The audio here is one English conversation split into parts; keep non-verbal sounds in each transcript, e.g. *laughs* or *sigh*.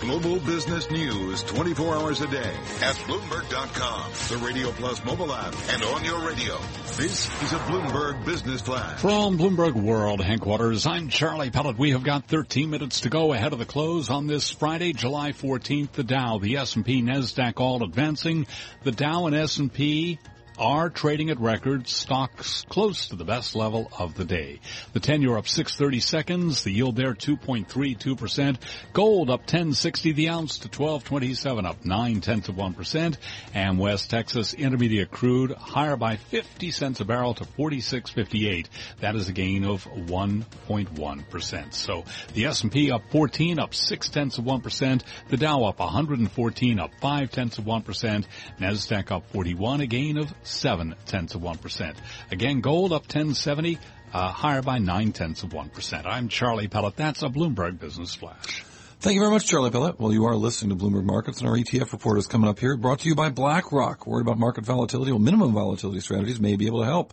Global business news 24 hours a day at Bloomberg.com, the Radio Plus mobile app, and on your radio. This is a Bloomberg Business Flash. From Bloomberg World headquarters, I'm Charlie Pellet. We have got 13 minutes to go ahead of the close on this Friday, July 14th. The Dow, the S&P, NASDAQ all advancing. The Dow and S&P are trading at records, stocks close to the best level of the day. The 10 year up 630 seconds, the yield there 2.32%. Gold up 1060 the ounce to 1227, up 9 tenths of 1%. And West Texas Intermediate crude higher by 50 cents a barrel to 46.58. That is a gain of 1.1%. So the S&P up 14, up 6 tenths of 1%. The Dow up 114, up 5 tenths of 1%. NASDAQ up 41, a gain of seven tenths of one percent. Again, gold up 1070, uh, higher by nine tenths of one percent. I'm Charlie Pellet. That's a Bloomberg Business Flash. Thank you very much, Charlie Pellet. Well, you are listening to Bloomberg Markets, and our ETF report is coming up here, brought to you by BlackRock. Worried about market volatility? Well, minimum volatility strategies may be able to help.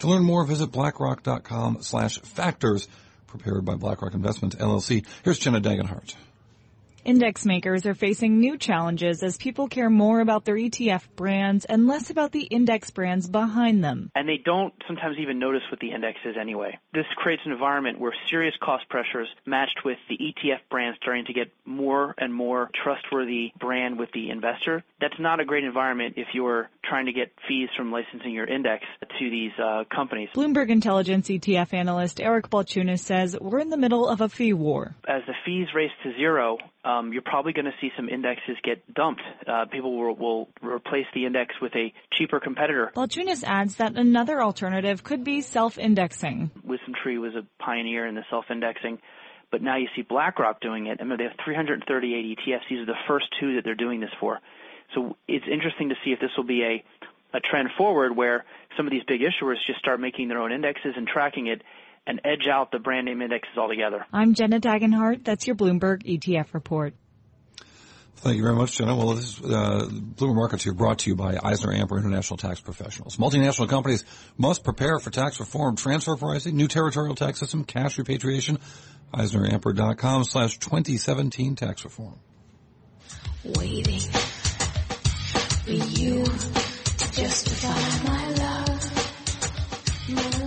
To learn more, visit blackrock.com slash factors, prepared by BlackRock Investment LLC. Here's Jenna Dagenhart. Index makers are facing new challenges as people care more about their ETF brands and less about the index brands behind them. And they don't sometimes even notice what the index is anyway. This creates an environment where serious cost pressures matched with the ETF brand starting to get more and more trustworthy brand with the investor. That's not a great environment if you're trying to get fees from licensing your index to these uh, companies. Bloomberg Intelligence ETF analyst Eric Balchunas says we're in the middle of a fee war. As the fees race to zero, um, you're probably going to see some indexes get dumped. Uh, people will, will, replace the index with a cheaper competitor. Balchunas adds that another alternative could be self-indexing. WisdomTree was a pioneer in the self-indexing, but now you see BlackRock doing it. I mean, they have 338 ETFs. These are the first two that they're doing this for. So it's interesting to see if this will be a a trend forward where some of these big issuers just start making their own indexes and tracking it and edge out the brand name indexes altogether. I'm Jenna Dagenhart. That's your Bloomberg ETF report. Thank you very much, Jenna. Well, this is, uh, Bloomberg Markets here brought to you by EisnerAmper International Tax Professionals. Multinational companies must prepare for tax reform, transfer pricing, new territorial tax system, cash repatriation. EisnerAmper.com slash 2017 tax reform. Waiting for you to justify my it's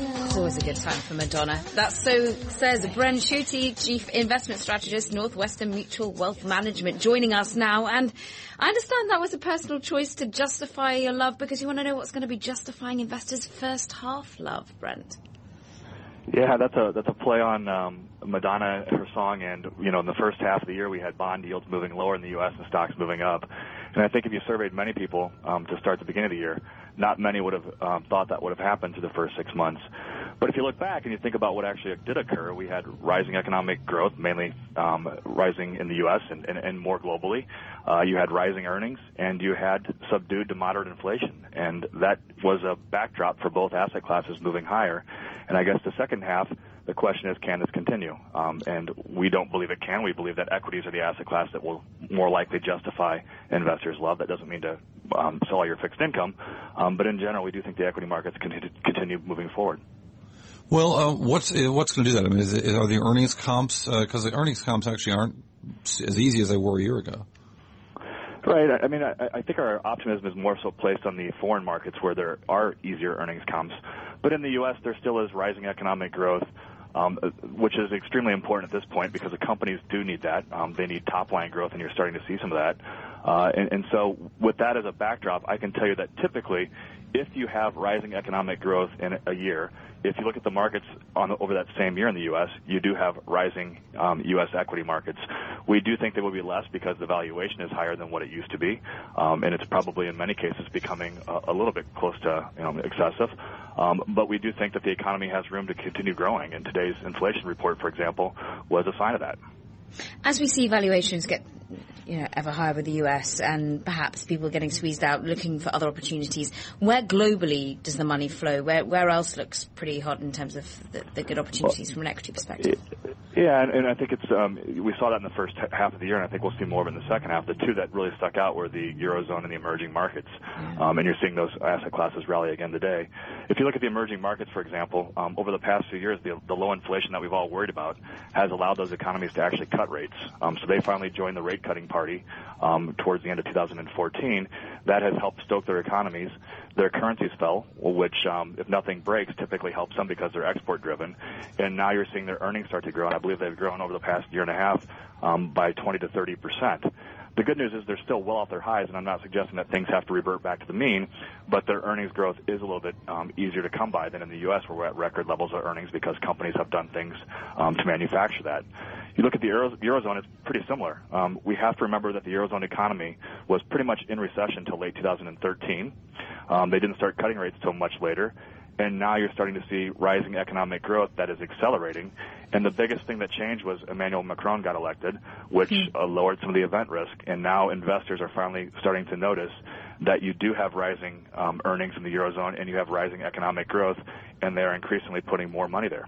always a good time for Madonna. That's so says Brent Schutte, Chief Investment Strategist, Northwestern Mutual Wealth Management, joining us now. And I understand that was a personal choice to justify your love because you want to know what's going to be justifying investors' first half love, Brent. Yeah, that's a that's a play on um, Madonna, her song, and you know, in the first half of the year, we had bond yields moving lower in the U.S. and stocks moving up. And I think if you surveyed many people um, to start the beginning of the year, not many would have um, thought that would have happened through the first six months. But if you look back and you think about what actually did occur, we had rising economic growth, mainly um, rising in the U.S. and, and, and more globally. Uh, you had rising earnings, and you had subdued to moderate inflation, and that was a backdrop for both asset classes moving higher. And I guess the second half, the question is, can this continue? Um, and we don't believe it can. We believe that equities are the asset class that will more likely justify investors' love. That doesn't mean to um, sell all your fixed income, um, but in general, we do think the equity markets continue, continue moving forward. Well, uh, what's uh, what's going to do that? I mean, it, are the earnings comps because uh, the earnings comps actually aren't as easy as they were a year ago? Right. I mean, I, I think our optimism is more so placed on the foreign markets where there are easier earnings comps, but in the U.S. there still is rising economic growth. Um, which is extremely important at this point because the companies do need that. Um, they need top line growth, and you're starting to see some of that. Uh, and, and so, with that as a backdrop, I can tell you that typically, if you have rising economic growth in a year, if you look at the markets on the, over that same year in the U.S., you do have rising um, U.S. equity markets. We do think there will be less because the valuation is higher than what it used to be, um, and it's probably in many cases becoming a, a little bit close to you know, excessive. Um, but we do think that the economy has room to continue growing, and today's inflation report, for example, was a sign of that. As we see valuations get you know, ever higher with the US and perhaps people getting squeezed out looking for other opportunities. Where globally does the money flow? Where where else looks pretty hot in terms of the, the good opportunities well, from an equity perspective? Yeah, and, and I think it's um, we saw that in the first half of the year, and I think we'll see more of it in the second half. The two that really stuck out were the eurozone and the emerging markets, um, and you're seeing those asset classes rally again today. If you look at the emerging markets, for example, um, over the past few years, the, the low inflation that we've all worried about has allowed those economies to actually cut rates. Um, so they finally joined the rate cutting party um, towards the end of 2014. That has helped stoke their economies. Their currencies fell, which, um, if nothing breaks, typically helps them because they're export driven. And now you're seeing their earnings start to grow. And I believe they've grown over the past year and a half um, by 20 to 30 percent. The good news is they're still well off their highs, and I'm not suggesting that things have to revert back to the mean, but their earnings growth is a little bit um, easier to come by than in the U.S., where we're at record levels of earnings because companies have done things um, to manufacture that. You look at the Euro- Eurozone, it's pretty similar. Um, we have to remember that the Eurozone economy was pretty much in recession until late 2013. Um, they didn't start cutting rates until much later and now you're starting to see rising economic growth that is accelerating. And the biggest thing that changed was Emmanuel Macron got elected, which uh, lowered some of the event risk. And now investors are finally starting to notice that you do have rising um, earnings in the eurozone and you have rising economic growth, and they're increasingly putting more money there.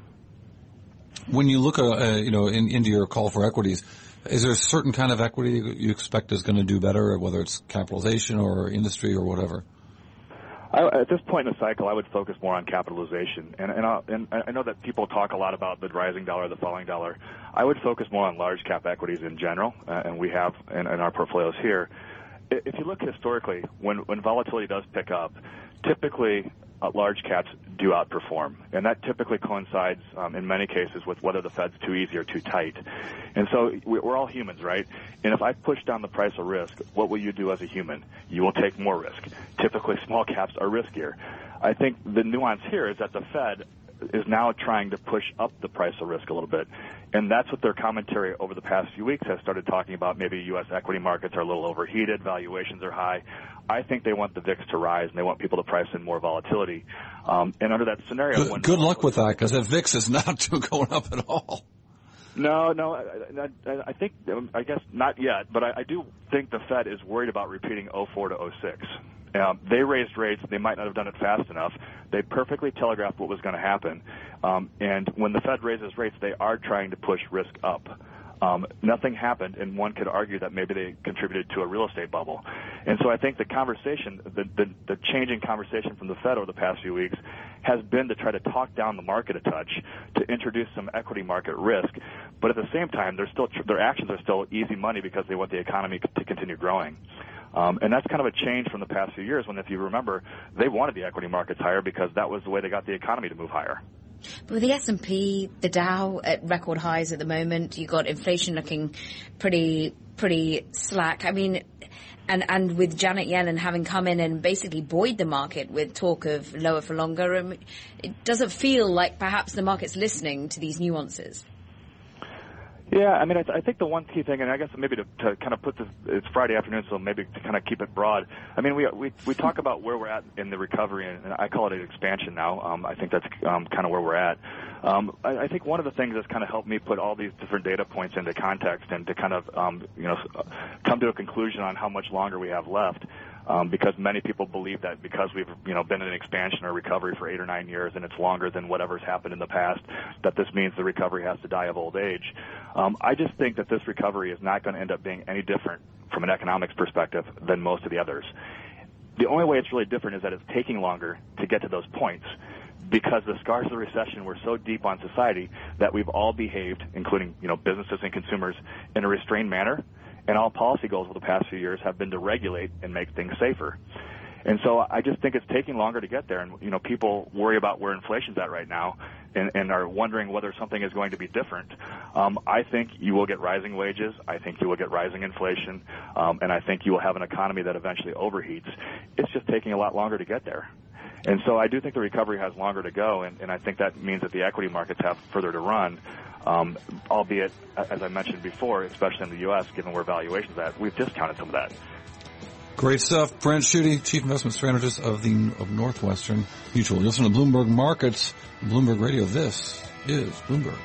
When you look, uh, uh, you know, in, into your call for equities, is there a certain kind of equity you expect is going to do better, whether it's capitalization or industry or whatever? I, at this point in the cycle, I would focus more on capitalization, and and, i and I know that people talk a lot about the rising dollar, the falling dollar. I would focus more on large cap equities in general, uh, and we have in, in our portfolios here. If you look historically, when when volatility does pick up, typically uh, large caps do outperform, and that typically coincides um, in many cases with whether the Fed's too easy or too tight. And so we- we're all humans, right? And if I push down the price of risk, what will you do as a human? You will take more risk. Typically, small caps are riskier. I think the nuance here is that the Fed is now trying to push up the price of risk a little bit. And that's what their commentary over the past few weeks has started talking about. Maybe U.S. equity markets are a little overheated, valuations are high. I think they want the VIX to rise and they want people to price in more volatility. Um, and under that scenario, Good, good luck with that, because that VIX is not *laughs* going up at all. no, no, I, I, I think, I guess not yet, but I, I do think the Fed is worried about repeating 04 to 06. Um, they raised rates. They might not have done it fast enough. They perfectly telegraphed what was going to happen. Um, and when the Fed raises rates, they are trying to push risk up. Um, nothing happened, and one could argue that maybe they contributed to a real estate bubble. And so I think the conversation, the, the, the changing conversation from the Fed over the past few weeks has been to try to talk down the market a touch, to introduce some equity market risk. But at the same time, they're still, their actions are still easy money because they want the economy to continue growing. Um, and that's kind of a change from the past few years when, if you remember, they wanted the equity markets higher because that was the way they got the economy to move higher. But with the S&P, the Dow at record highs at the moment, you've got inflation looking pretty, pretty slack. I mean, and, and with Janet Yellen having come in and basically buoyed the market with talk of lower for longer, um, it doesn't feel like perhaps the market's listening to these nuances. Yeah, I mean, I, th- I think the one key thing, and I guess maybe to, to kind of put this, it's Friday afternoon, so maybe to kind of keep it broad. I mean, we we we talk about where we're at in the recovery, and, and I call it an expansion now. Um, I think that's um, kind of where we're at. Um, I, I think one of the things that's kind of helped me put all these different data points into context and to kind of um, you know come to a conclusion on how much longer we have left um, because many people believe that because we've you know been in an expansion or recovery for eight or nine years and it's longer than whatever's happened in the past, that this means the recovery has to die of old age. Um, I just think that this recovery is not going to end up being any different from an economics perspective than most of the others. The only way it's really different is that it's taking longer to get to those points because the scars of the recession were so deep on society that we've all behaved, including you know businesses and consumers, in a restrained manner and all policy goals over the past few years have been to regulate and make things safer. And so I just think it's taking longer to get there. And, you know, people worry about where inflation's at right now and, and are wondering whether something is going to be different. Um, I think you will get rising wages. I think you will get rising inflation. Um, and I think you will have an economy that eventually overheats. It's just taking a lot longer to get there. And so I do think the recovery has longer to go, and, and I think that means that the equity markets have further to run. Um, albeit, as I mentioned before, especially in the U.S., given where valuations at, we've discounted some of that. Great stuff. Brent Schutte, Chief Investment Strategist of the of Northwestern Mutual. You listen to Bloomberg Markets, Bloomberg Radio. This is Bloomberg.